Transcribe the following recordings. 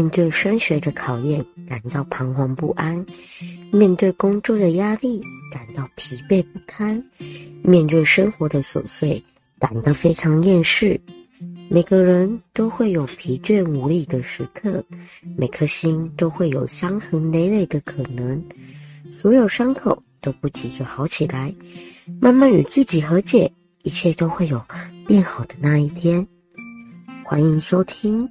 面对升学的考验，感到彷徨不安；面对工作的压力，感到疲惫不堪；面对生活的琐碎，感到非常厌世。每个人都会有疲倦无力的时刻，每颗心都会有伤痕累累的可能。所有伤口都不急着好起来，慢慢与自己和解，一切都会有变好的那一天。欢迎收听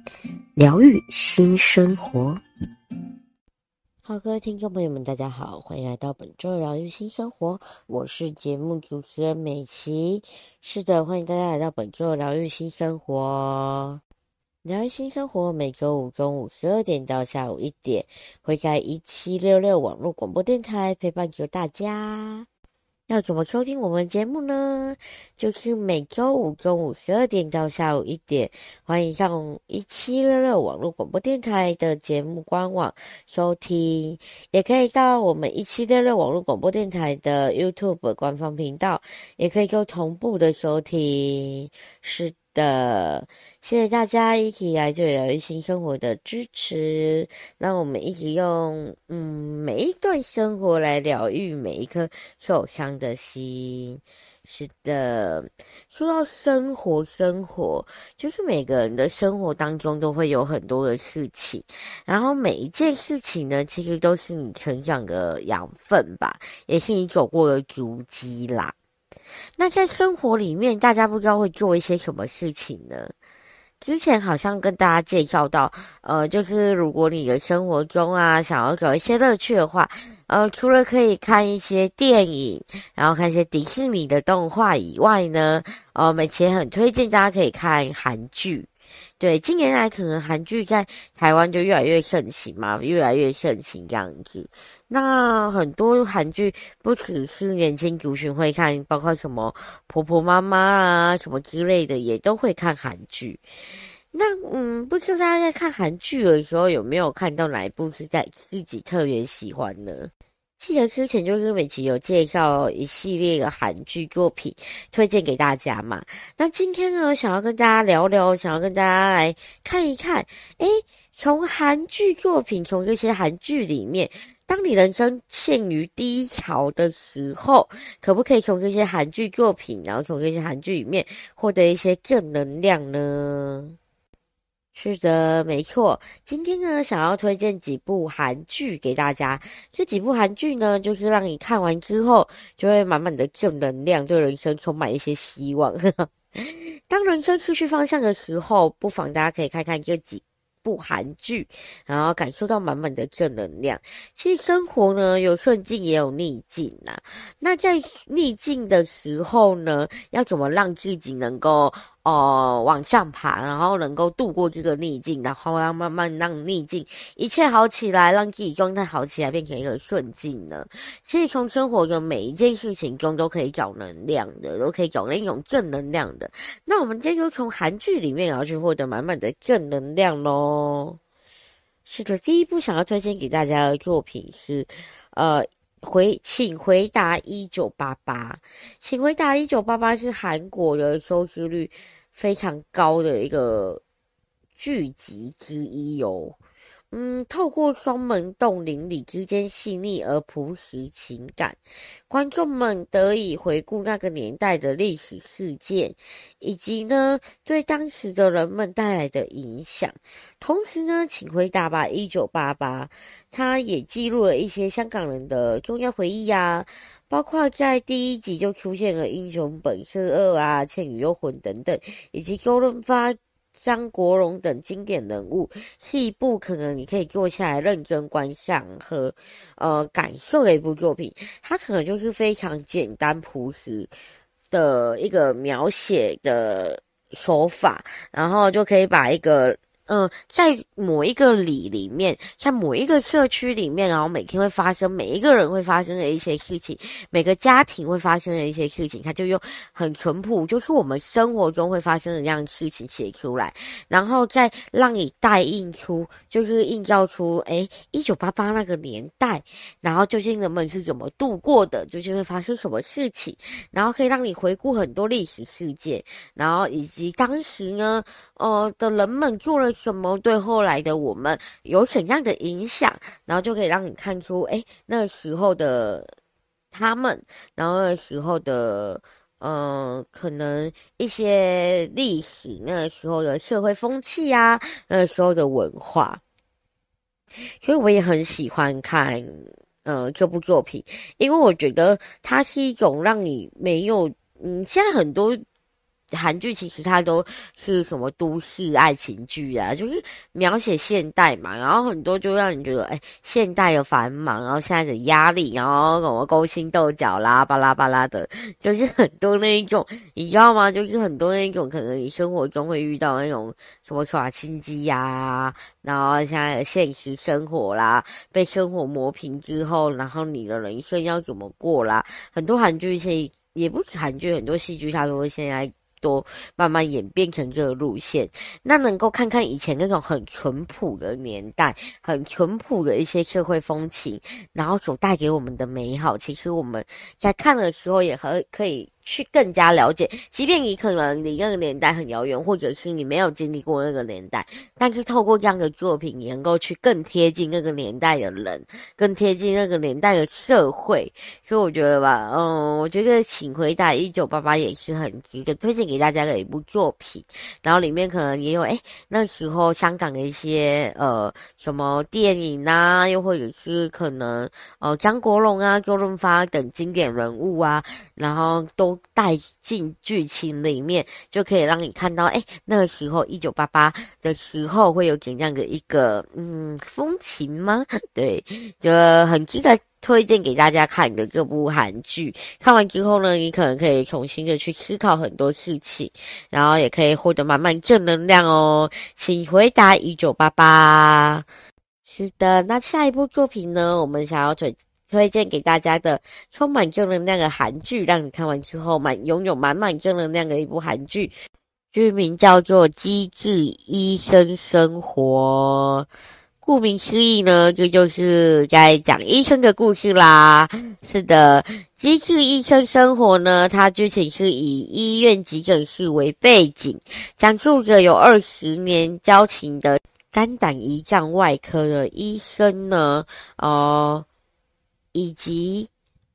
疗愈新生活。好，各位听众朋友们，大家好，欢迎来到本周的疗愈新生活。我是节目主持人美琪。是的，欢迎大家来到本周的疗愈新生活。疗愈新生活每周五中午十二点到下午一点，会在一七六六网络广播电台陪伴着大家。要怎么收听我们节目呢？就是每周五中午十二点到下午一点，欢迎上一七六六网络广播电台的节目官网收听，也可以到我们一七六六网络广播电台的 YouTube 官方频道，也可以做同步的收听。是的。谢谢大家一起来这里疗愈新生活的支持，让我们一起用嗯每一段生活来疗愈每一颗受伤的心。是的，说到生活，生活就是每个人的生活当中都会有很多的事情，然后每一件事情呢，其实都是你成长的养分吧，也是你走过的足迹啦。那在生活里面，大家不知道会做一些什么事情呢？之前好像跟大家介绍到，呃，就是如果你的生活中啊，想要找一些乐趣的话，呃，除了可以看一些电影，然后看一些迪士尼的动画以外呢，呃，美琪很推荐大家可以看韩剧。对，近年来可能韩剧在台湾就越来越盛行嘛，越来越盛行这样子。那很多韩剧不只是年轻族群会看，包括什么婆婆妈妈啊什么之类的，也都会看韩剧。那嗯，不知道大家在看韩剧的时候有没有看到哪一部是在自己特别喜欢呢？记得之前就是美琪有介绍一系列的韩剧作品推荐给大家嘛。那今天呢，想要跟大家聊聊，想要跟大家来看一看，诶，从韩剧作品，从这些韩剧里面。当你人生陷于低潮的时候，可不可以从这些韩剧作品，然后从这些韩剧里面获得一些正能量呢？是的，没错。今天呢，想要推荐几部韩剧给大家。这几部韩剧呢，就是让你看完之后，就会满满的正能量，对人生充满一些希望。当人生失去方向的时候，不妨大家可以看看这几部韩剧，然后感受到满满的正能量。其实生活呢，有顺境也有逆境呐。那在逆境的时候呢，要怎么让自己能够？哦、往上爬，然后能够度过这个逆境，然后要慢慢让逆境一切好起来，让自己状态好起来，变成一个顺境呢。其实从生活的每一件事情中都可以找能量的，都可以找那种正能量的。那我们今天就从韩剧里面然后去获得满满的正能量喽。是的，第一部想要推荐给大家的作品是，呃。回，请回答一九八八，请回答一九八八是韩国的收视率非常高的一个剧集之一哟。嗯，透过双门洞邻里之间细腻而朴实情感，观众们得以回顾那个年代的历史事件，以及呢对当时的人们带来的影响。同时呢，请回答吧，一九八八，它也记录了一些香港人的重要回忆、啊，包括在第一集就出现了《英雄本色二》啊，《倩女幽魂》等等，以及周润发。张国荣等经典人物，是一部可能你可以坐下来认真观赏和呃感受的一部作品。它可能就是非常简单朴实的一个描写的手法，然后就可以把一个。嗯、在某一个里里面，在某一个社区里面，然后每天会发生每一个人会发生的一些事情，每个家庭会发生的一些事情，他就用很淳朴，就是我们生活中会发生的这样事情写出来，然后再让你带印出，就是映照出，诶，一九八八那个年代，然后究竟人们是怎么度过的，究竟会发生什么事情，然后可以让你回顾很多历史事件，然后以及当时呢，呃的人们做了。什么对后来的我们有怎样的影响，然后就可以让你看出，哎，那个时候的他们，然后那时候的，呃，可能一些历史，那个时候的社会风气啊，那个时候的文化，所以我也很喜欢看，呃，这部作品，因为我觉得它是一种让你没有，嗯，现在很多。韩剧其实它都是什么都市爱情剧啊，就是描写现代嘛，然后很多就让你觉得，哎，现代的繁忙，然后现在的压力，然后什么勾心斗角啦，巴拉巴拉的，就是很多那一种，你知道吗？就是很多那一种，可能你生活中会遇到那种什么耍心机呀，然后现在的现实生活啦，被生活磨平之后，然后你的人生要怎么过啦？很多韩剧现也不止韩剧，很多戏剧它都会现在。多慢慢演变成这个路线，那能够看看以前那种很淳朴的年代，很淳朴的一些社会风情，然后所带给我们的美好，其实我们在看的时候也很可以。去更加了解，即便你可能离那个年代很遥远，或者是你没有经历过那个年代，但是透过这样的作品，你能够去更贴近那个年代的人，更贴近那个年代的社会。所以我觉得吧，嗯，我觉得《请回答一九八八》也是很值得推荐给大家的一部作品。然后里面可能也有，诶，那时候香港的一些呃什么电影啊，又或者是可能呃张国荣啊、周润发等经典人物啊，然后都。带进剧情里面，就可以让你看到，哎，那个时候一九八八的时候会有怎样的一个嗯风情吗？对，就很值得推荐给大家看的这部韩剧。看完之后呢，你可能可以重新的去思考很多事情，然后也可以获得满满正能量哦。请回答一九八八。是的，那下一部作品呢？我们想要推。推荐给大家的充满正能量的韩剧，让你看完之后满拥有满满正能量的一部韩剧，剧名叫做《机智医生生活》。顾名思义呢，这就是在讲医生的故事啦。是的，《机智医生生活》呢，它剧情是以医院急诊室为背景，讲述着有二十年交情的肝胆胰脏外科的医生呢，哦、呃。以及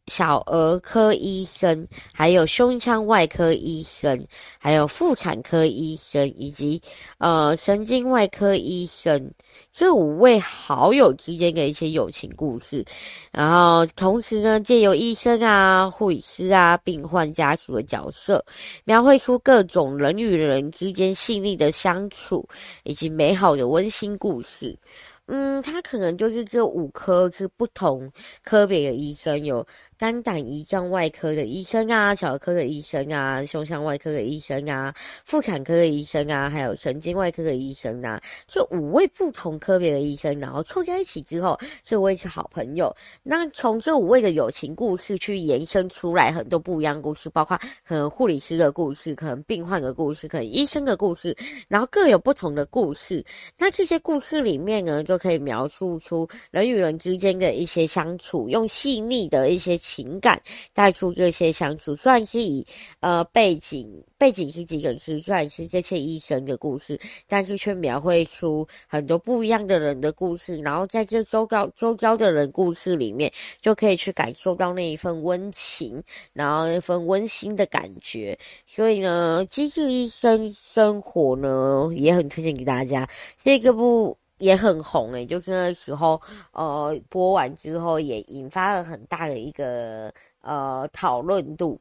小儿科医生，还有胸腔外科医生，还有妇产科医生，以及呃神经外科医生，这五位好友之间的一些友情故事。然后同时呢，借由医生啊、护理师啊、病患家属的角色，描绘出各种人与人之间细腻的相处，以及美好的温馨故事。嗯，他可能就是这五科是不同科别的医生，有肝胆胰脏外科的医生啊，小儿科的医生啊，胸腔外科的医生啊，妇产科的医生啊，还有神经外科的医生啊，这五位不同科别的医生，然后凑在一起之后，这五位是好朋友。那从这五位的友情故事去延伸出来很多不一样的故事，包括可能护理师的故事，可能病患的故事，可能医生的故事，然后各有不同的故事。那这些故事里面呢，就就可以描述出人与人之间的一些相处，用细腻的一些情感带出这些相处。虽然是以呃背景背景是急诊室，虽然是这些医生的故事，但是却描绘出很多不一样的人的故事。然后在这周遭周遭的人故事里面，就可以去感受到那一份温情，然后那份温馨的感觉。所以呢，机智医生生活呢也很推荐给大家。这个部。也很红诶、就是那时候，呃，播完之后也引发了很大的一个呃讨论度。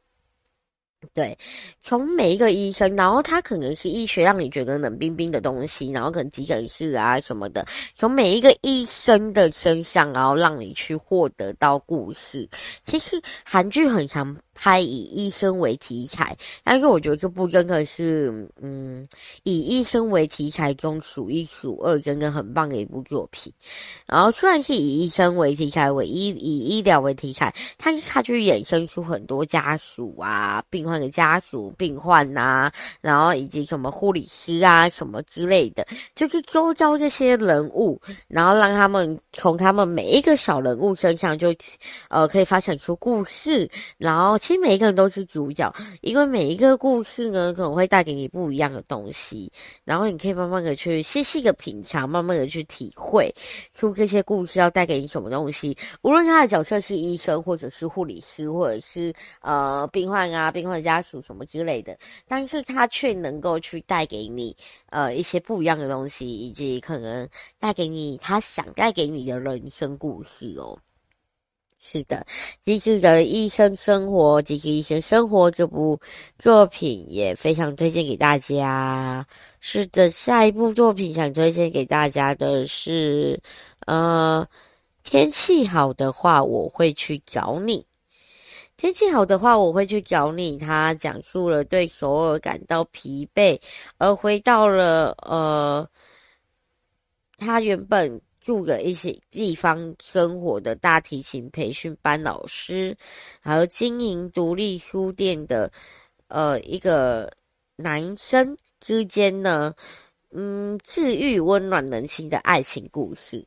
对，从每一个医生，然后他可能是医学让你觉得冷冰冰的东西，然后可能急诊室啊什么的，从每一个医生的身上，然后让你去获得到故事。其实韩剧很常拍以医生为题材，但是我觉得这部真的是，嗯，以医生为题材中数一数二，真的很棒的一部作品。然后虽然是以医生为题材，为医以医疗为题材，但是它就衍生出很多家属啊、病患。患的家属、病患呐、然后以及什么护理师啊什么之类的，就是周遭这些人物，然后让他们从他们每一个小人物身上就呃可以发展出故事，然后其实每一个人都是主角，因为每一个故事呢可能会带给你不一样的东西，然后你可以慢慢的去细细的品尝，慢慢的去体会出这些故事要带给你什么东西，无论他的角色是医生或者是护理师，或者是呃病患啊、病患家属什么之类的，但是他却能够去带给你呃一些不一样的东西，以及可能带给你他想带给你的人生故事哦。是的，机智的医生生活，机智医生生活这部作品也非常推荐给大家。是的，下一部作品想推荐给大家的是，呃。天气好的话，我会去找你。天气好的话，我会去找你。他讲述了对首尔感到疲惫，而回到了呃，他原本住的一些地方生活的大提琴培训班老师，还有经营独立书店的呃一个男生之间呢，嗯，治愈温暖人心的爱情故事。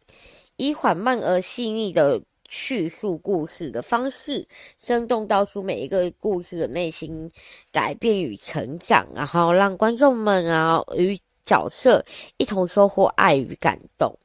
以缓慢而细腻的叙述故事的方式，生动道出每一个故事的内心改变与成长，然后让观众们啊与角色一同收获爱与感动。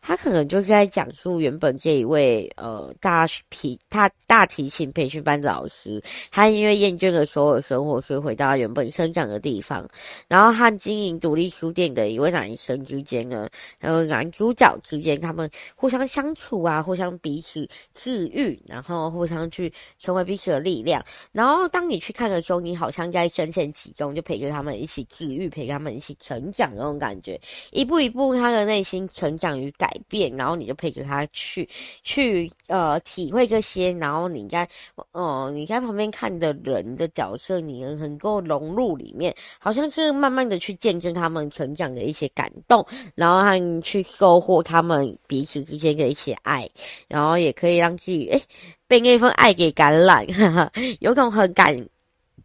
他可能就是在讲述原本这一位呃大提他大提琴培训班的老师，他因为厌倦了所有生活，所以回到原本生长的地方。然后和经营独立书店的一位男生之间呢，呃男主角之间，他们互相相处啊，互相彼此治愈，然后互相去成为彼此的力量。然后当你去看的时候，你好像在深陷其中，就陪着他们一起治愈，陪他们一起成长那种感觉，一步一步他的内心成长与改变，然后你就陪着他去去呃体会这些，然后你在呃你在旁边看的人的角色，你能够融入里面，好像是慢慢的去见证他们成长的一些感动，然后还去收获他们彼此之间的一些爱，然后也可以让自己诶被那份爱给感染，哈哈，有种很感。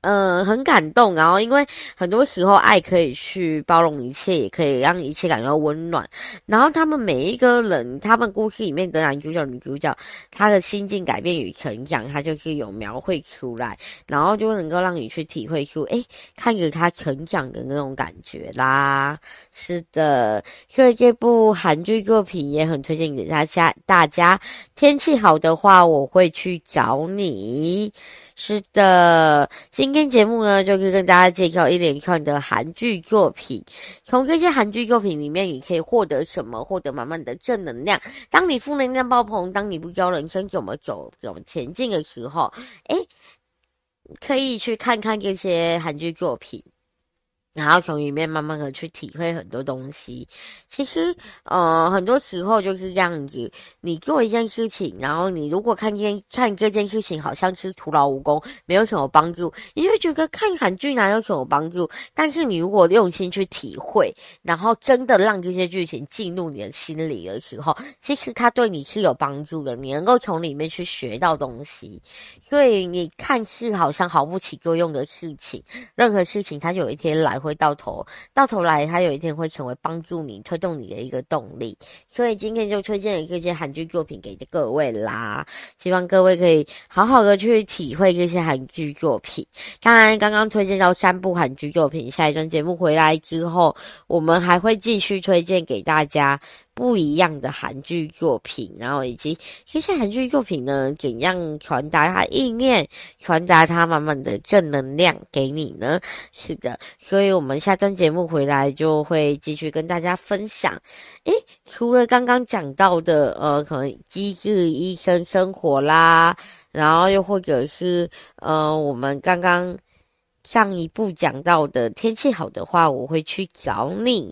嗯、呃，很感动。然后，因为很多时候，爱可以去包容一切，也可以让一切感到温暖。然后，他们每一个人，他们故事里面的男主角、女主角，他的心境改变与成长，他就是有描绘出来，然后就能够让你去体会出，诶，看着他成长的那种感觉啦。是的，所以这部韩剧作品也很推荐给大家。大家天气好的话，我会去找你。是的，今天节目呢，就是跟大家介绍一连串的韩剧作品。从这些韩剧作品里面，你可以获得什么？获得满满的正能量。当你负能量爆棚，当你不知道人生怎么走、怎么前进的时候，诶，可以去看看这些韩剧作品。然后从里面慢慢的去体会很多东西。其实，呃，很多时候就是这样子。你做一件事情，然后你如果看见看这件事情好像是徒劳无功，没有什么帮助，你就觉得看韩剧哪有什么帮助？但是你如果用心去体会，然后真的让这些剧情进入你的心里的时候，其实它对你是有帮助的。你能够从里面去学到东西。所以你看似好像毫不起作用的事情，任何事情它有一天来。会到头，到头来，它有一天会成为帮助你、推动你的一个动力。所以今天就推荐了这些韩剧作品给各位啦，希望各位可以好好的去体会这些韩剧作品。当然，刚刚推荐到三部韩剧作品，下一段节目回来之后，我们还会继续推荐给大家。不一样的韩剧作品，然后以及这些韩剧作品呢，怎样传达它意念，传达它满满的正能量给你呢？是的，所以我们下段节目回来就会继续跟大家分享。诶，除了刚刚讲到的，呃，可能机智医生生活啦，然后又或者是呃，我们刚刚。上一部讲到的天气好的话，我会去找你；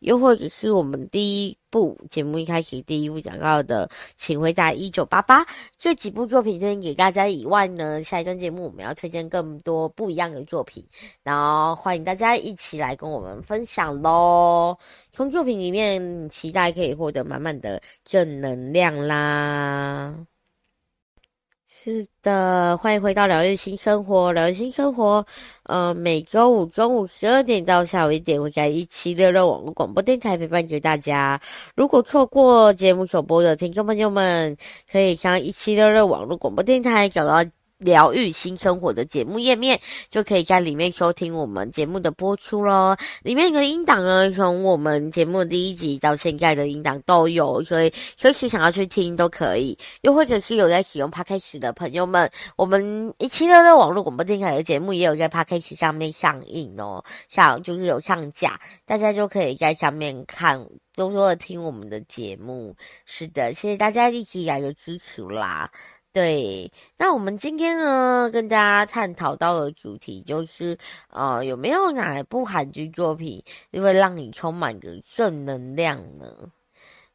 又或者是我们第一部节目一开始第一部讲到的，请回答一九八八。这几部作品推荐给大家以外呢，下一段节目我们要推荐更多不一样的作品，然后欢迎大家一起来跟我们分享喽。从作品里面期待可以获得满满的正能量啦。是的，欢迎回到疗愈新生活。疗愈新生活，呃，每周五中午十二点到下午一点，会在一七六六网络广播电台陪伴着大家。如果错过节目首播的听众朋友们，可以上一七六六网络广播电台找到。疗愈新生活的节目页面，就可以在里面收听我们节目的播出喽。里面的音档呢，从我们节目第一集到现在的音档都有，所以随时想要去听都可以。又或者是有在使用 Podcast 的朋友们，我们一七六六网络广播电台的节目也有在 Podcast 上面上映哦，像就是有上架，大家就可以在上面看，多多的听我们的节目。是的，谢谢大家一直以来的支持啦。对，那我们今天呢，跟大家探讨到的主题就是，呃，有没有哪一部韩剧作品会让你充满着正能量呢？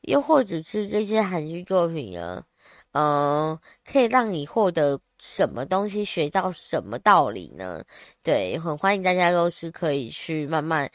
又或者是这些韩剧作品呢，呃，可以让你获得什么东西，学到什么道理呢？对，很欢迎大家都是可以去慢慢。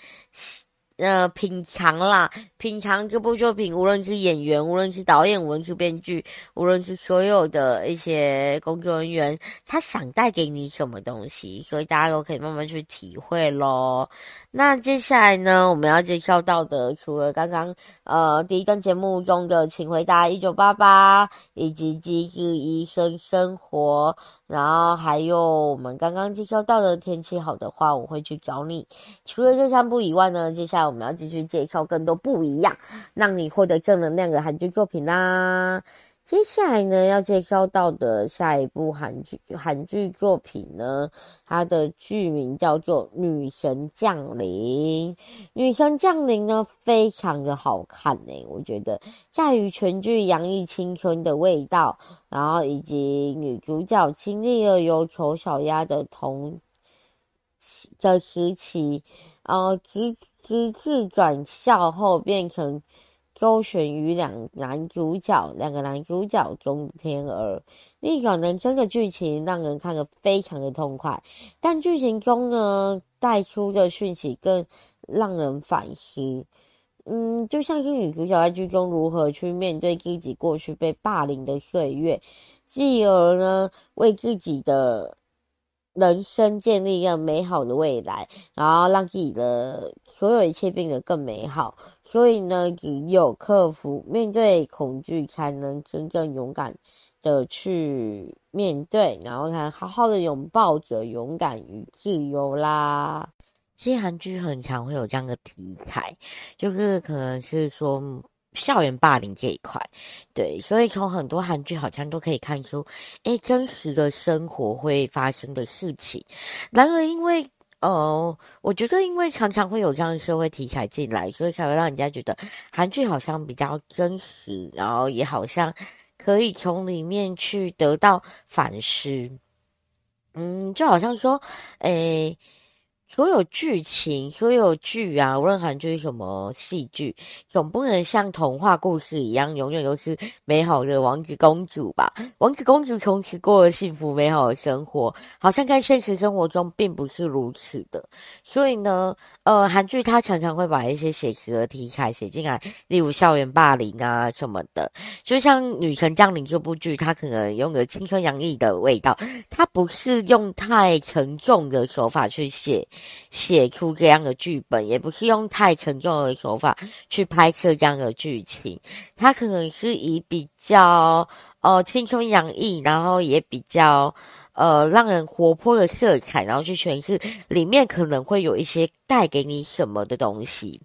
呃，品尝啦，品尝这部作品，无论是演员，无论是导演，无论是编剧，无论是所有的一些工作人员，他想带给你什么东西，所以大家都可以慢慢去体会咯。那接下来呢，我们要介绍到的，除了刚刚呃第一段节目中的《请回答一九八八》，以及《机智医生生活》。然后还有我们刚刚介绍到的天气好的话，我会去找你。除了这三部以外呢，接下来我们要继续介绍更多不一样，让你获得正能量的韩剧作品啦。接下来呢，要介绍到的下一部韩剧韩剧作品呢，它的剧名叫做《女神降临》。《女神降临》呢，非常的好看诶、我觉得在于全剧洋溢青春的味道，然后以及女主角经历了由丑小鸭的童的时期，呃，直直至转校后变成。周旋于两男主角，两个男主角中的天儿，逆转人生的剧情让人看得非常的痛快，但剧情中呢带出的讯息更让人反思。嗯，就像是女主角在剧中如何去面对自己过去被霸凌的岁月，继而呢为自己的。人生建立一个美好的未来，然后让自己的所有一切变得更美好。所以呢，只有克服面对恐惧，才能真正勇敢的去面对，然后才好好的拥抱着勇敢与自由啦。其实韩剧很常会有这样的题材，就是可能是说。校园霸凌这一块，对，所以从很多韩剧好像都可以看出，诶，真实的生活会发生的事情。然而，因为呃，我觉得因为常常会有这样的社会题材进来，所以才会让人家觉得韩剧好像比较真实，然后也好像可以从里面去得到反思。嗯，就好像说，诶。所有剧情，所有剧啊，无论韩剧什么戏剧，总不能像童话故事一样，永远都是美好的王子公主吧？王子公主从此过了幸福美好的生活，好像在现实生活中并不是如此的。所以呢，呃，韩剧它常常会把一些写实的题材写进来，例如校园霸凌啊什么的。就像《女神降临》这部剧，它可能用了青春洋溢的味道，它不是用太沉重的手法去写。写出这样的剧本，也不是用太沉重的手法去拍摄这样的剧情，它可能是以比较呃青春洋溢，然后也比较呃让人活泼的色彩，然后去诠释里面可能会有一些带给你什么的东西。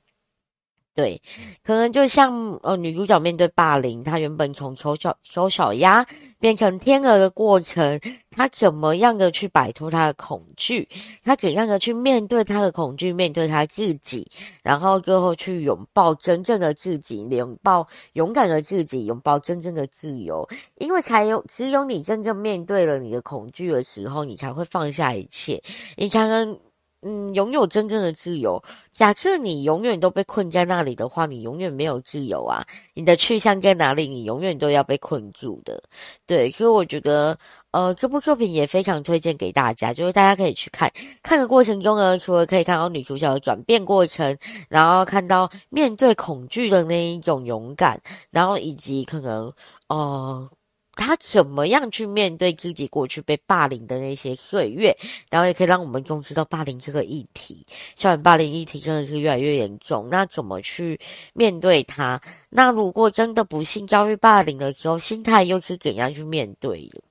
对，可能就像呃女主角面对霸凌，她原本从丑小丑小鸭变成天鹅的过程，他怎么样的去摆脱他的恐惧？他怎样的去面对他的恐惧，面对他自己，然后最后去拥抱真正的自己，拥抱勇敢的自己，拥抱真正的自由。因为才有只有你真正面对了你的恐惧的时候，你才会放下一切，你才能。嗯，拥有真正的自由。假设你永远都被困在那里的话，你永远没有自由啊！你的去向在哪里？你永远都要被困住的。对，所以我觉得，呃，这部作品也非常推荐给大家，就是大家可以去看。看的过程中呢，除了可以看到女主角的转变过程，然后看到面对恐惧的那一种勇敢，然后以及可能，呃。他怎么样去面对自己过去被霸凌的那些岁月，然后也可以让我们重视到霸凌这个议题。校园霸凌议题真的是越来越严重，那怎么去面对它？那如果真的不幸遭遇霸凌的时候，心态又是怎样去面对的？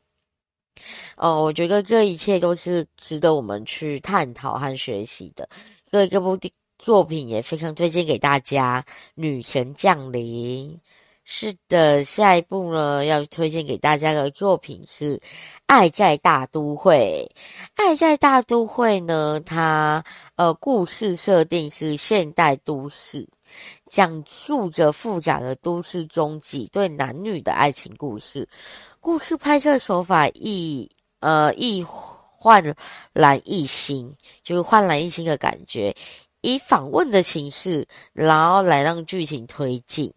哦，我觉得这一切都是值得我们去探讨和学习的。所以这部作品也非常推荐给大家，《女神降临》。是的，下一部呢，要推荐给大家的作品是《爱在大都会》。《爱在大都会》呢，它呃故事设定是现代都市，讲述着复杂的都市中几对男女的爱情故事。故事拍摄手法亦呃亦焕然一新，就是焕然一新的感觉。以访问的形式，然后来让剧情推进。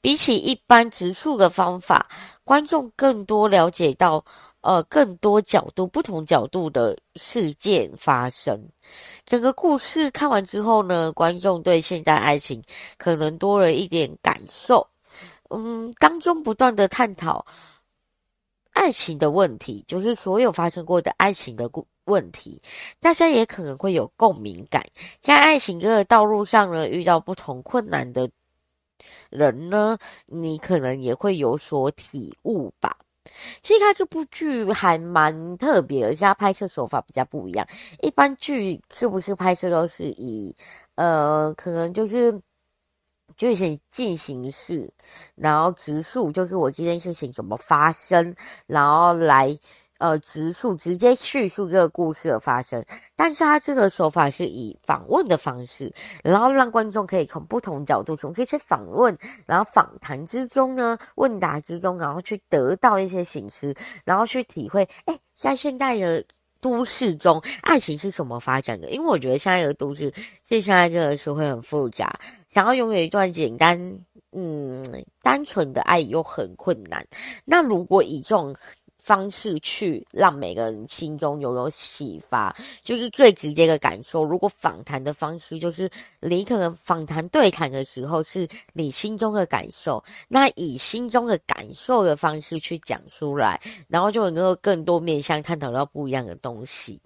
比起一般直述的方法，观众更多了解到，呃，更多角度、不同角度的事件发生。整个故事看完之后呢，观众对现代爱情可能多了一点感受。嗯，当中不断的探讨爱情的问题，就是所有发生过的爱情的故。问题，大家也可能会有共鸣感。在爱情这个道路上呢，遇到不同困难的人呢，你可能也会有所体悟吧。其实他这部剧还蛮特别的，加拍摄手法比较不一样。一般剧是不是拍摄都是以呃，可能就是剧情进行式，然后直述，就是我这件事情怎么发生，然后来。呃，直述直接叙述这个故事的发生，但是他这个手法是以访问的方式，然后让观众可以从不同角度，从这些访问，然后访谈之中呢，问答之中，然后去得到一些省思，然后去体会，诶，在现代的都市中，爱情是怎么发展的？因为我觉得现在的都市，其实现在这个社会很复杂，想要拥有一段简单，嗯，单纯的爱又很困难。那如果以这种方式去让每个人心中有有启发，就是最直接的感受。如果访谈的方式，就是你可能访谈对谈的时候，是你心中的感受，那以心中的感受的方式去讲出来，然后就能够更多面向探讨到不一样的东西。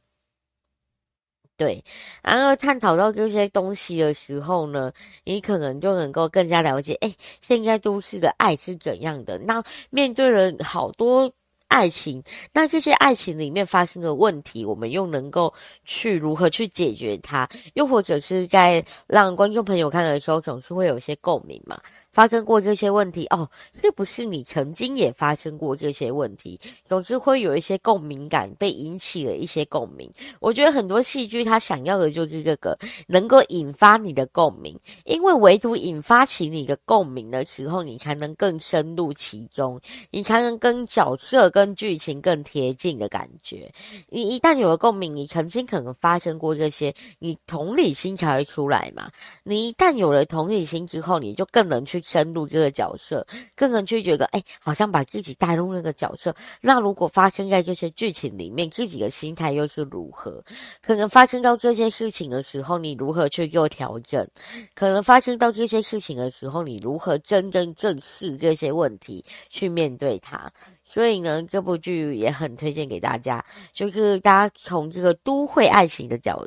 对，然后探讨到这些东西的时候呢，你可能就能够更加了解，哎，现在都市的爱是怎样的？那面对了好多。爱情，那这些爱情里面发生的问题，我们又能够去如何去解决它？又或者是在让观众朋友看的时候，总是会有一些共鸣嘛？发生过这些问题哦，是不是你曾经也发生过这些问题？总是会有一些共鸣感，被引起了一些共鸣。我觉得很多戏剧它想要的就是这个，能够引发你的共鸣，因为唯独引发起你的共鸣的时候，你才能更深入其中，你才能跟角色跟剧情更贴近的感觉。你一旦有了共鸣，你曾经可能发生过这些，你同理心才会出来嘛。你一旦有了同理心之后，你就更能去。深入这个角色，更能去觉得，哎，好像把自己带入那个角色。那如果发生在这些剧情里面，自己的心态又是如何？可能发生到这些事情的时候，你如何去做调整？可能发生到这些事情的时候，你如何真正正视这些问题，去面对它？所以呢，这部剧也很推荐给大家，就是大家从这个都会爱情的角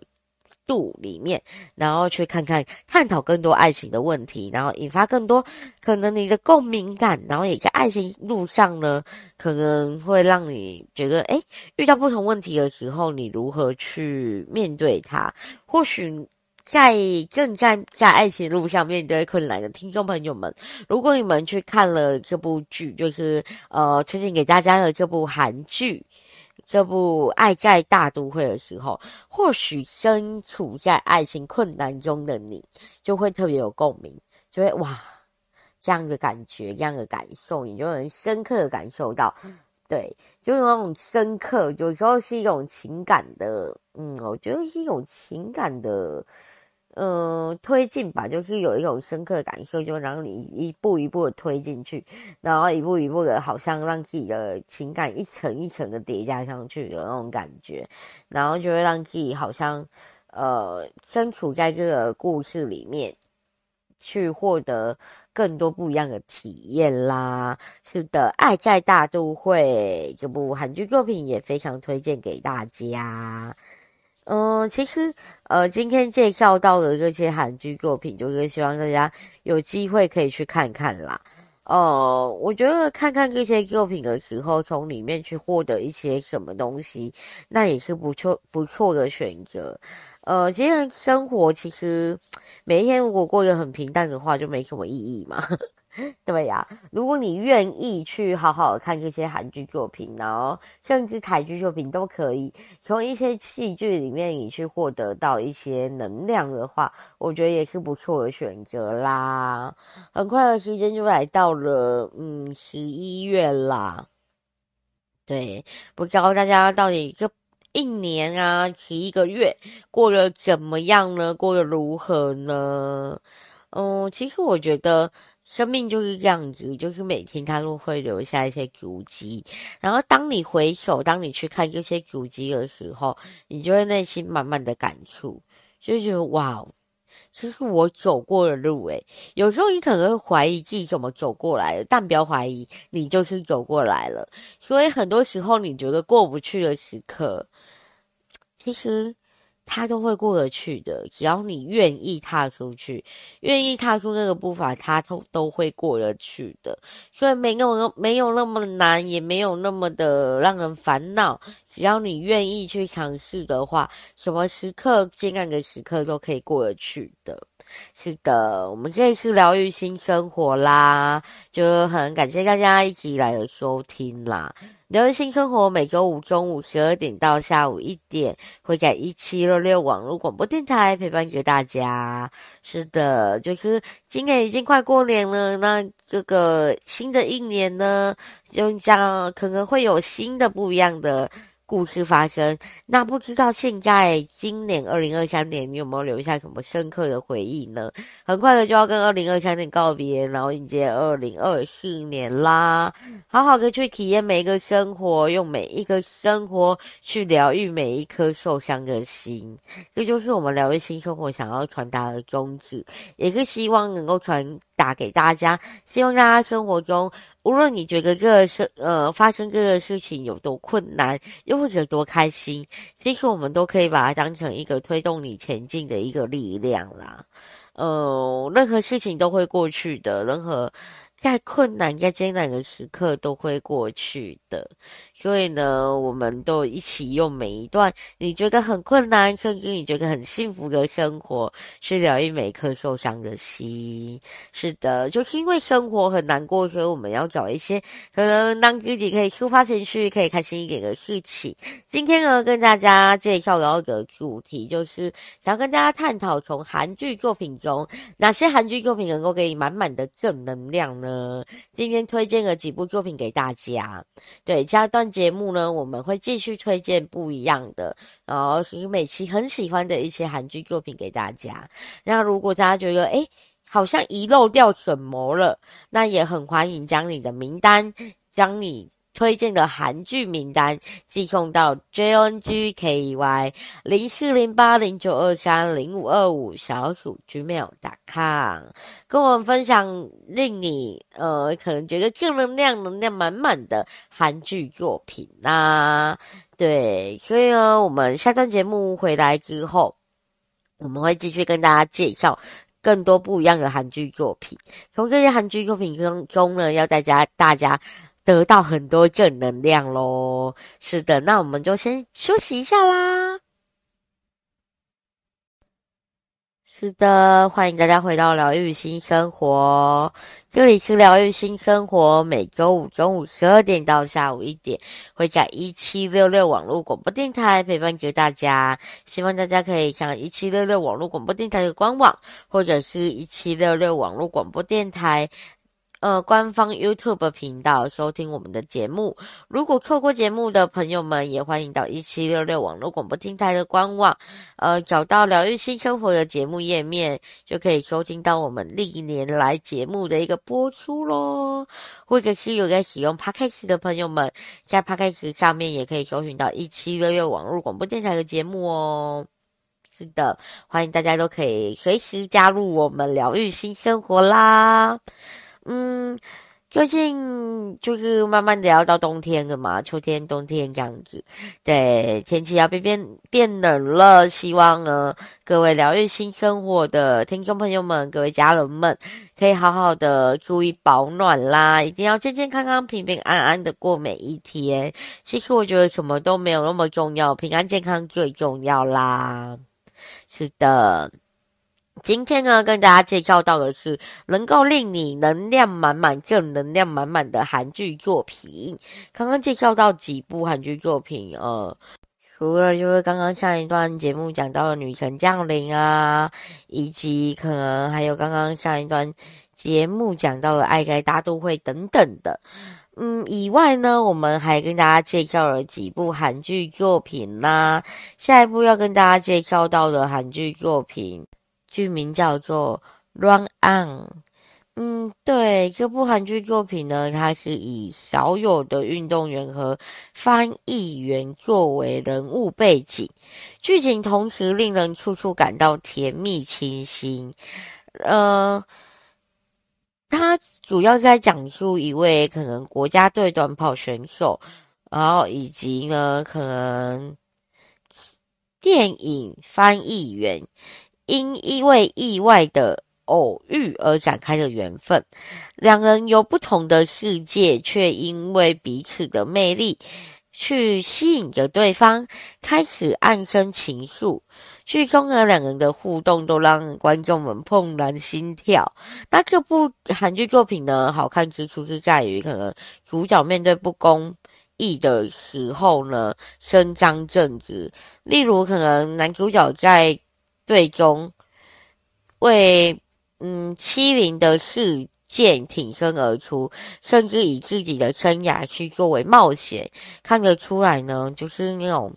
度。里面，然后去看看，探讨更多爱情的问题，然后引发更多可能你的共鸣感，然后也在爱情路上呢，可能会让你觉得，诶，遇到不同问题的时候，你如何去面对它？或许在正在在爱情路上面对困难的听众朋友们，如果你们去看了这部剧，就是呃，推荐给大家的这部韩剧。这部《爱在大都会》的时候，或许身处在爱情困难中的你，就会特别有共鸣，就会哇，这样的感觉，这样的感受，你就能深刻的感受到，对，就有那种深刻，有时候是一种情感的，嗯，我觉得是一种情感的。嗯，推进吧，就是有一种深刻感受，就让你一步一步的推进去，然后一步一步的，好像让自己的情感一层一层的叠加上去的那种感觉，然后就会让自己好像呃身处在这个故事里面，去获得更多不一样的体验啦。是的，《爱在大都会》这部韩剧作品也非常推荐给大家。嗯，其实呃，今天介绍到的这些韩剧作品，就是希望大家有机会可以去看看啦。呃，我觉得看看这些作品的时候，从里面去获得一些什么东西，那也是不错不错的选择。呃，既然生活其实每一天如果过得很平淡的话，就没什么意义嘛。对呀，如果你愿意去好好看这些韩剧作品，然后甚至台剧作品都可以，从一些戏剧里面你去获得到一些能量的话，我觉得也是不错的选择啦。很快的时间就来到了，嗯，十一月啦。对，不知道大家到底这一年啊，十一个月过得怎么样呢？过得如何呢？嗯，其实我觉得。生命就是这样子，就是每天它都会留下一些足迹，然后当你回首，当你去看这些足迹的时候，你就会内心满满的感触，就觉得哇，其实我走过的路，诶，有时候你可能会怀疑自己怎么走过来的，但不要怀疑，你就是走过来了。所以很多时候你觉得过不去的时刻，其实。他都会过得去的，只要你愿意踏出去，愿意踏出那个步伐，他都都会过得去的。所以没有没有那么难，也没有那么的让人烦恼。只要你愿意去尝试的话，什么时刻艰难的时刻都可以过得去的。是的，我们这一次疗愈新生活啦，就很感谢大家一起来的收听啦。疗愈新生活每周五中午十二点到下午一点，会在一七六六网络广播电台陪伴着大家。是的，就是今年已经快过年了，那这个新的一年呢，就将可能会有新的不一样的。故事发生，那不知道现在今年二零二三年你有没有留下什么深刻的回忆呢？很快的就要跟二零二三年告别，然后迎接二零二四年啦！好好的去体验每一个生活，用每一个生活去疗愈每一颗受伤的心，这就是我们疗愈新生活想要传达的宗旨，也是希望能够传达给大家，希望大家生活中。无论你觉得这个事，呃，发生这个事情有多困难，又或者多开心，其实我们都可以把它当成一个推动你前进的一个力量啦。呃，任何事情都会过去的，任何。再困难、再艰难的时刻都会过去的，所以呢，我们都一起用每一段你觉得很困难，甚至你觉得很幸福的生活，去疗愈每颗受伤的心。是的，就是因为生活很难过，所以我们要找一些可能让自己可以抒发情绪、可以开心一点的事情。今天呢，跟大家介绍到的主题，就是想要跟大家探讨从韩剧作品中哪些韩剧作品能够给你满满的正能量呢？呃，今天推荐了几部作品给大家。对，下段节目呢，我们会继续推荐不一样的，然后是美琪很喜欢的一些韩剧作品给大家。那如果大家觉得，诶，好像遗漏掉什么了，那也很欢迎将你的名单，将你。推荐的韩剧名单寄送到 jngky 零四零八零九二三零五二五小鼠 gmail.com，跟我们分享令你呃可能觉得正能量能量满满的韩剧作品呐、啊。对，所以呢，我们下段节目回来之后，我们会继续跟大家介绍更多不一样的韩剧作品。从这些韩剧作品中中呢，要大家大家。得到很多正能量喽，是的，那我们就先休息一下啦。是的，欢迎大家回到疗愈新生活，这里是疗愈新生活，每周五中午十二点到下午一点，会在一七六六网络广播电台陪伴着大家。希望大家可以上一七六六网络广播电台的官网，或者是一七六六网络广播电台。呃，官方 YouTube 频道收听我们的节目。如果错过节目的朋友们，也欢迎到一七六六网络广播电台的官网，呃，找到疗愈新生活的节目页面，就可以收听到我们历年来节目的一个播出喽。或者是有在使用 Podcast 的朋友们，在 Podcast 上面也可以搜寻到一七六六网络广播电台的节目哦。是的，欢迎大家都可以随时加入我们疗愈新生活啦。嗯。最近就是慢慢的要到冬天了嘛，秋天、冬天这样子，对，天气要变变变冷了。希望呢，各位疗愈新生活的听众朋友们，各位家人们，可以好好的注意保暖啦，一定要健健康康、平平安安的过每一天。其实我觉得什么都没有那么重要，平安健康最重要啦。是的。今天呢，跟大家介绍到的是能够令你能量满满、正能量满满的韩剧作品。刚刚介绍到几部韩剧作品，呃，除了就是刚刚上一段节目讲到的《女神降临》啊，以及可能还有刚刚上一段节目讲到的《爱在大都会》等等的，嗯，以外呢，我们还跟大家介绍了几部韩剧作品啦。下一部要跟大家介绍到的韩剧作品。剧名叫做《Run On》，嗯，对，这部韩剧作品呢，它是以少有的运动员和翻译员作为人物背景，剧情同时令人处处感到甜蜜清新。呃，它主要在讲述一位可能国家队短跑选手，然后以及呢，可能电影翻译员。因一位意外的偶遇而展开的缘分，两人由不同的世界，却因为彼此的魅力去吸引着对方，开始暗生情愫。剧中呢，两人的互动都让观众们怦然心跳。那这部韩剧作品呢，好看之处是在于，可能主角面对不公义的时候呢，伸张正直。例如，可能男主角在最终为嗯欺凌的事件挺身而出，甚至以自己的生涯去作为冒险，看得出来呢，就是那种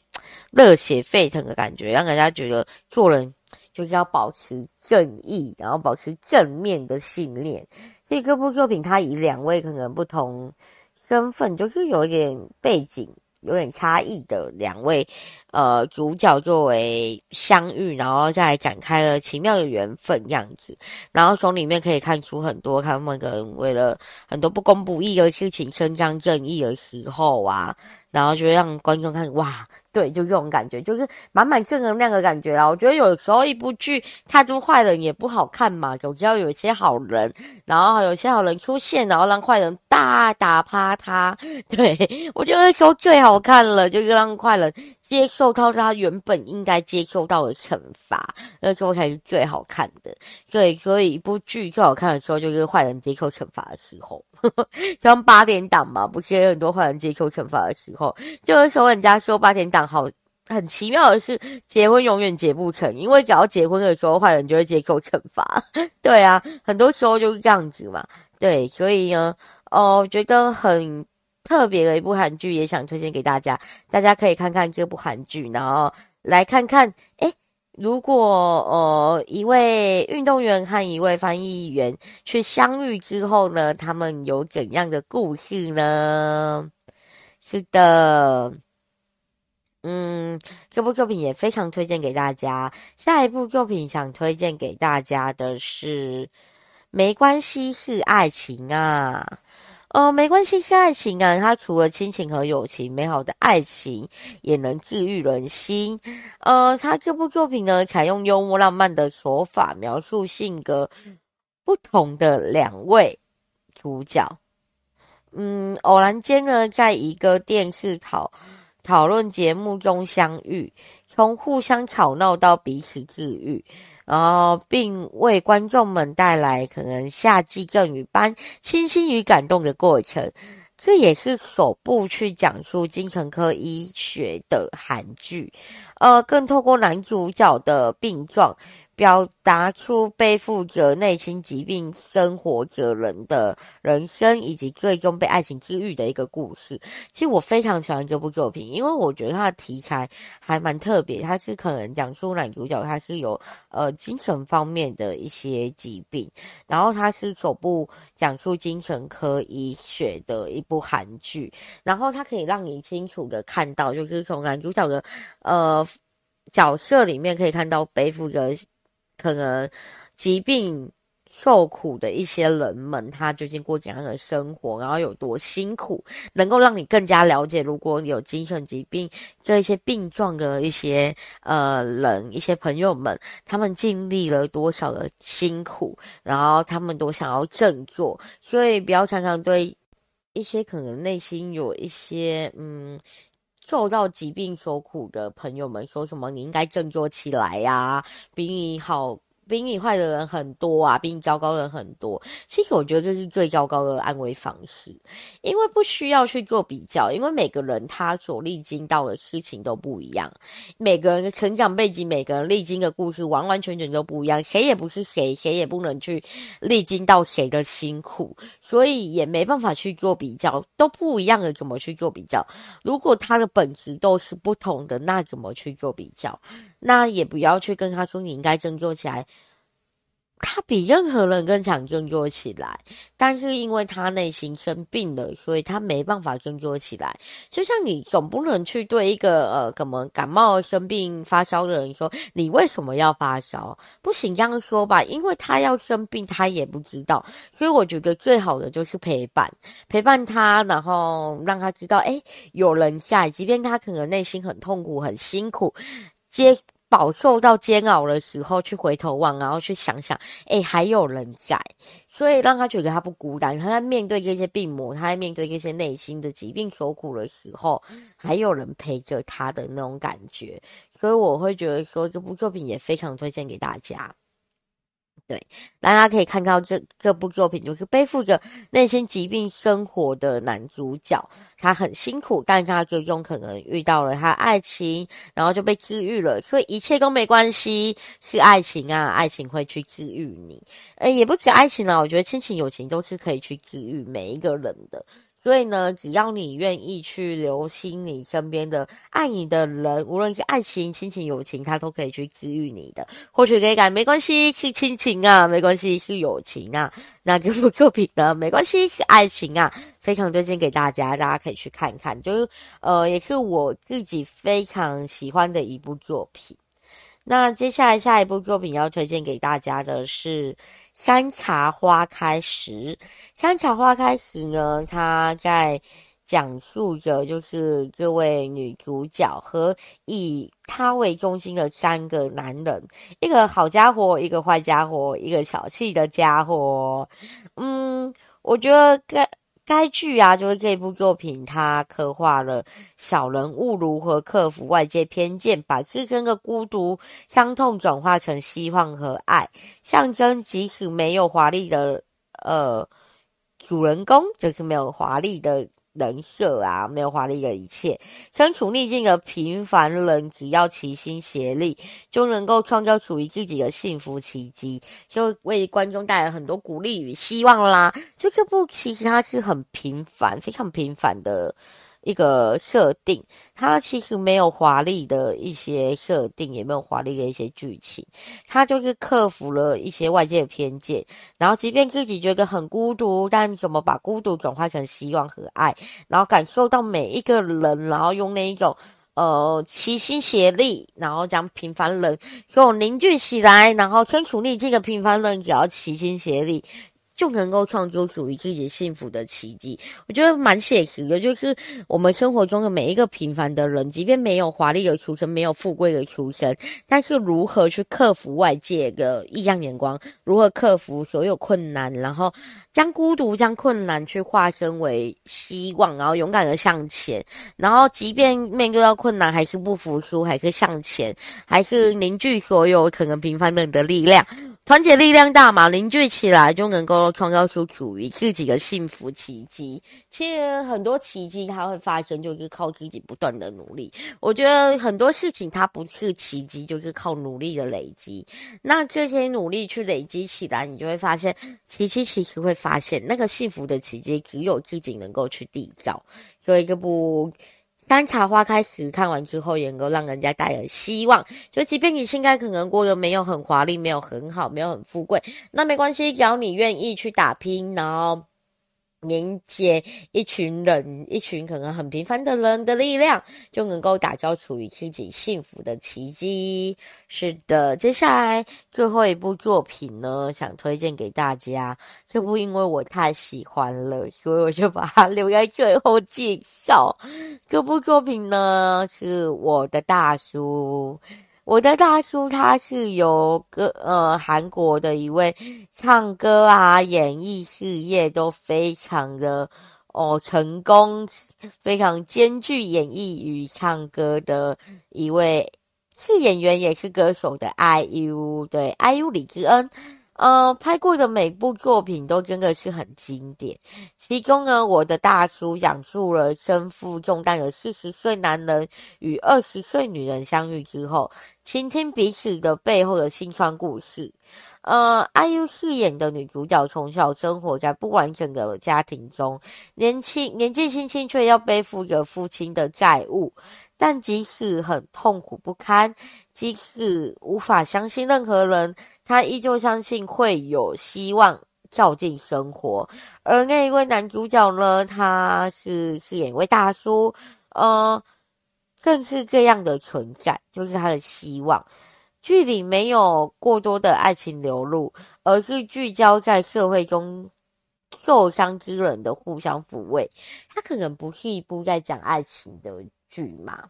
热血沸腾的感觉，让人家觉得做人就是要保持正义，然后保持正面的信念。所以这部作品，它以两位可能不同身份，就是有点背景。有点差异的两位，呃，主角作为相遇，然后再展开了奇妙的缘分样子，然后从里面可以看出很多他们可能为了很多不公不义的事情伸张正义的时候啊，然后就让观众看哇。对，就这种感觉，就是满满正能量的感觉啦。我觉得有时候一部剧太多坏人也不好看嘛，总要有一些好人，然后有些好人出现，然后让坏人大打趴他。对，我觉得那时候最好看了，就是让坏人接受到他原本应该接受到的惩罚，那时候才是最好看的。对，所以一部剧最好看的时候，就是坏人接受惩罚的时候。像八点档嘛，不是有很多坏人接受惩罚的时候，就是说人家说八点档好，很奇妙的是，结婚永远结不成，因为只要结婚的时候，坏人就会接受惩罚。对啊，很多时候就是这样子嘛。对，所以呢，哦，觉得很特别的一部韩剧，也想推荐给大家，大家可以看看这部韩剧，然后来看看，诶如果呃一位运动员和一位翻译员去相遇之后呢，他们有怎样的故事呢？是的，嗯，这部作品也非常推荐给大家。下一部作品想推荐给大家的是《没关系是爱情》啊。呃，没关系，是爱情啊！它除了亲情和友情，美好的爱情也能治愈人心。呃，他这部作品呢，采用幽默浪漫的手法，描述性格不同的两位主角。嗯，偶然间呢，在一个电视讨讨论节目中相遇，从互相吵闹到彼此治愈。然后，并为观众们带来可能夏季阵雨般清新与感动的过程。这也是首部去讲述精神科医学的韩剧，呃，更透过男主角的病状。表达出背负着内心疾病生活着人的人生，以及最终被爱情治愈的一个故事。其实我非常喜欢这部作品，因为我觉得它的题材还蛮特别。它是可能讲述男主角他是有呃精神方面的一些疾病，然后它是首部讲述精神科医学的一部韩剧，然后它可以让你清楚的看到，就是从男主角的呃。角色里面可以看到背负着可能疾病。受苦的一些人们，他究竟过怎样的生活，然后有多辛苦，能够让你更加了解，如果有精神疾病这一些病状的一些呃人，一些朋友们，他们经历了多少的辛苦，然后他们都想要振作，所以不要常常对一些可能内心有一些嗯受到疾病所苦的朋友们说什么，你应该振作起来呀，比你好。比你坏的人很多啊，比你糟糕的人很多。其实我觉得这是最糟糕的安慰方式，因为不需要去做比较，因为每个人他所历经到的事情都不一样，每个人的成长背景，每个人历经的故事完完全全都不一样，谁也不是谁，谁也不能去历经到谁的辛苦，所以也没办法去做比较，都不一样的，怎么去做比较？如果他的本质都是不同的，那怎么去做比较？那也不要去跟他说你应该振作起来。他比任何人更想振作起来，但是因为他内心生病了，所以他没办法振作起来。就像你总不能去对一个呃，可能感冒生病发烧的人说，你为什么要发烧？不行这样说吧，因为他要生病，他也不知道。所以我觉得最好的就是陪伴，陪伴他，然后让他知道，诶，有人在，即便他可能内心很痛苦、很辛苦，接。饱受到煎熬的时候，去回头望，然后去想想，诶，还有人在，所以让他觉得他不孤单。他在面对这些病魔，他在面对这些内心的疾病所苦的时候，还有人陪着他的那种感觉。所以我会觉得说，这部作品也非常推荐给大家。对，大家可以看到这这部作品，就是背负着内心疾病生活的男主角，他很辛苦，但他最终可能遇到了他爱情，然后就被治愈了，所以一切都没关系，是爱情啊，爱情会去治愈你，诶，也不止爱情啦，我觉得亲情、友情都是可以去治愈每一个人的。所以呢，只要你愿意去留心你身边的爱你的人，无论是爱情、亲情、友情，他都可以去治愈你的。或许可以改，没关系，是亲情啊，没关系，是友情啊。那这部作品呢，没关系，是爱情啊，非常推荐给大家，大家可以去看看。就是呃，也是我自己非常喜欢的一部作品。那接下来下一部作品要推荐给大家的是《山茶花开时》。《山茶花开时》呢，它在讲述着就是这位女主角和以她为中心的三个男人，一个好家伙，一个坏家伙，一个小气的家伙。嗯，我觉得该。该剧啊，就是这部作品，它刻画了小人物如何克服外界偏见，把自身的孤独、伤痛转化成希望和爱，象征即使没有华丽的呃主人公，就是没有华丽的。人设啊，没有华丽的一切，身处逆境的平凡人，只要齐心协力，就能够创造属于自己的幸福奇迹，就为观众带来很多鼓励与希望啦。就这部其实它是很平凡，非常平凡的。一个设定，它其实没有华丽的一些设定，也没有华丽的一些剧情，它就是克服了一些外界的偏见，然后即便自己觉得很孤独，但怎么把孤独转化成希望和爱，然后感受到每一个人，然后用那一种呃齐心协力，然后将平凡人所有凝聚起来，然后身处逆境的平凡人只要齐心协力。就能够创造属于自己幸福的奇迹，我觉得蛮写实的。就是我们生活中的每一个平凡的人，即便没有华丽的出身，没有富贵的出身，但是如何去克服外界的异样眼光，如何克服所有困难，然后将孤独、将困难去化身为希望，然后勇敢的向前，然后即便面对到困难，还是不服输，还是向前，还是凝聚所有可能平凡人的力量。团结力量大嘛，凝聚起来就能够创造出属于自己的幸福奇迹。其实很多奇迹它会发生，就是靠自己不断的努力。我觉得很多事情它不是奇迹，就是靠努力的累积。那这些努力去累积起来，你就会发现奇迹其实会发发现那个幸福的奇迹只有自己能够去缔造。所以这部。山茶花开时，看完之后也能够让人家带来希望。就即便你现在可能过得没有很华丽，没有很好，没有很富贵，那没关系，只要你愿意去打拼，然后凝结一群人，一群可能很平凡的人的力量，就能够打造属于自己幸福的奇迹。是的，接下来最后一部作品呢，想推荐给大家。这部因为我太喜欢了，所以我就把它留在最后介绍。这部作品呢，是我的大叔。我的大叔，他是由歌呃韩国的一位唱歌啊、演艺事业都非常的哦成功，非常兼具演艺与唱歌的一位是演员也是歌手的 IU，对 IU 李智恩。呃，拍过的每部作品都真的是很经典。其中呢，我的大叔讲述了身负重担的四十岁男人与二十岁女人相遇之后，倾听彼此的背后的辛酸故事。呃，IU 饰演的女主角从小生活在不完整的家庭中，年轻年纪轻轻却要背负着父亲的债务。但即使很痛苦不堪，即使无法相信任何人，他依旧相信会有希望照进生活。而那一位男主角呢，他是饰演一位大叔，呃，正是这样的存在，就是他的希望。剧里没有过多的爱情流露，而是聚焦在社会中受伤之人的互相抚慰。他可能不是一部在讲爱情的剧嘛，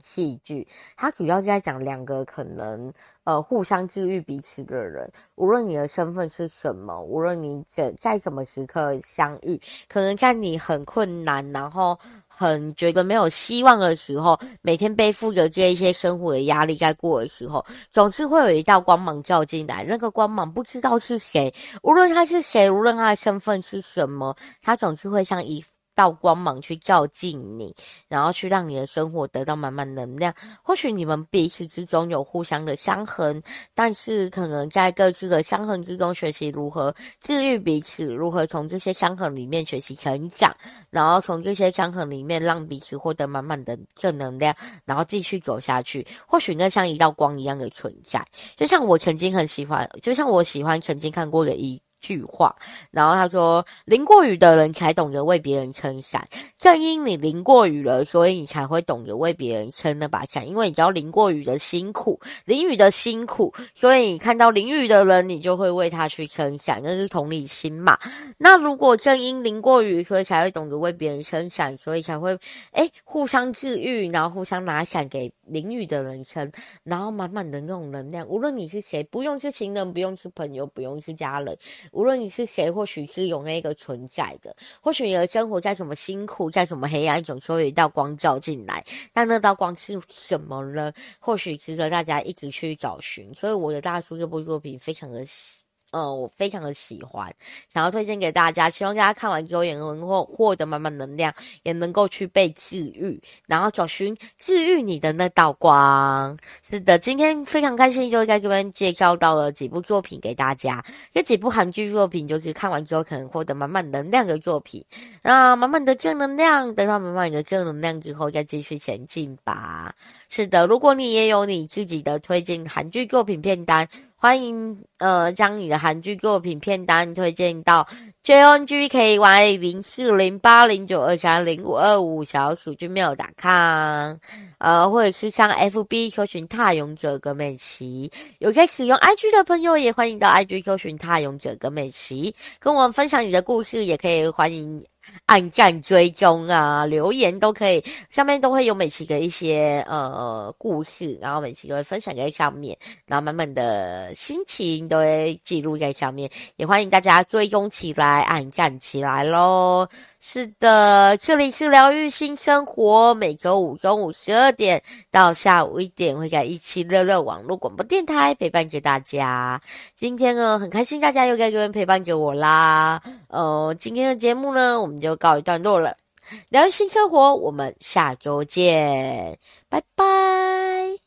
戏剧，它主要是在讲两个可能呃互相治愈彼此的人，无论你的身份是什么，无论你在在什么时刻相遇，可能在你很困难，然后很觉得没有希望的时候，每天背负着这一些生活的压力在过的时候，总是会有一道光芒照进来。那个光芒不知道是谁，无论他是谁，无论他的身份是什么，他总是会像一。道光芒去照进你，然后去让你的生活得到满满能量。或许你们彼此之中有互相的伤痕，但是可能在各自的伤痕之中学习如何治愈彼此，如何从这些伤痕里面学习成长，然后从这些伤痕里面让彼此获得满满的正能量，然后继续走下去。或许那像一道光一样的存在，就像我曾经很喜欢，就像我喜欢曾经看过的一句话，然后他说：“淋过雨的人才懂得为别人撑伞，正因你淋过雨了，所以你才会懂得为别人撑那把伞。因为你知道淋过雨的辛苦，淋雨的辛苦，所以你看到淋雨的人，你就会为他去撑伞，那是同理心嘛。那如果正因淋过雨，所以才会懂得为别人撑伞，所以才会诶互相治愈，然后互相拿伞给淋雨的人生，然后满满的那种能量。无论你是谁，不用是情人，不用是朋友，不用是家人。”无论你是谁，或许是有那个存在的，或许你的生活再怎么辛苦，再怎么黑暗，总是有一道光照进来。但那道光是什么呢？或许值得大家一直去找寻。所以我的大叔这部作品非常的。嗯，我非常的喜欢，想要推荐给大家，希望大家看完之后也能够获得满满能量，也能够去被治愈，然后找寻治愈你的那道光。是的，今天非常开心，就在这边介绍到了几部作品给大家。这几部韩剧作品就是看完之后可能获得满满能量的作品，那满满的正能量，得到满满的正能量之后再继续前进吧。是的，如果你也有你自己的推荐韩剧作品片单。欢迎呃将你的韩剧作品片单推荐到 jongky 零四零八零九二三零五二五小鼠 gmail.com，呃或者是上 FB 搜寻踏勇者葛美琪，有在使用 IG 的朋友也欢迎到 IG 搜寻踏勇者葛美琪，跟我们分享你的故事，也可以欢迎。按赞、追踪啊，留言都可以，上面都会有美琪的一些呃故事，然后美琪都会分享在上面，然后满满的心情都会记录在上面，也欢迎大家追踪起来，按赞起来喽。是的，这里是疗愈新生活，每周五中午十二点到下午一点，会在一七六六网络广播电台陪伴着大家。今天呢，很开心大家又在这边陪伴着我啦。呃，今天的节目呢，我们就告一段落了。疗愈新生活，我们下周见，拜拜。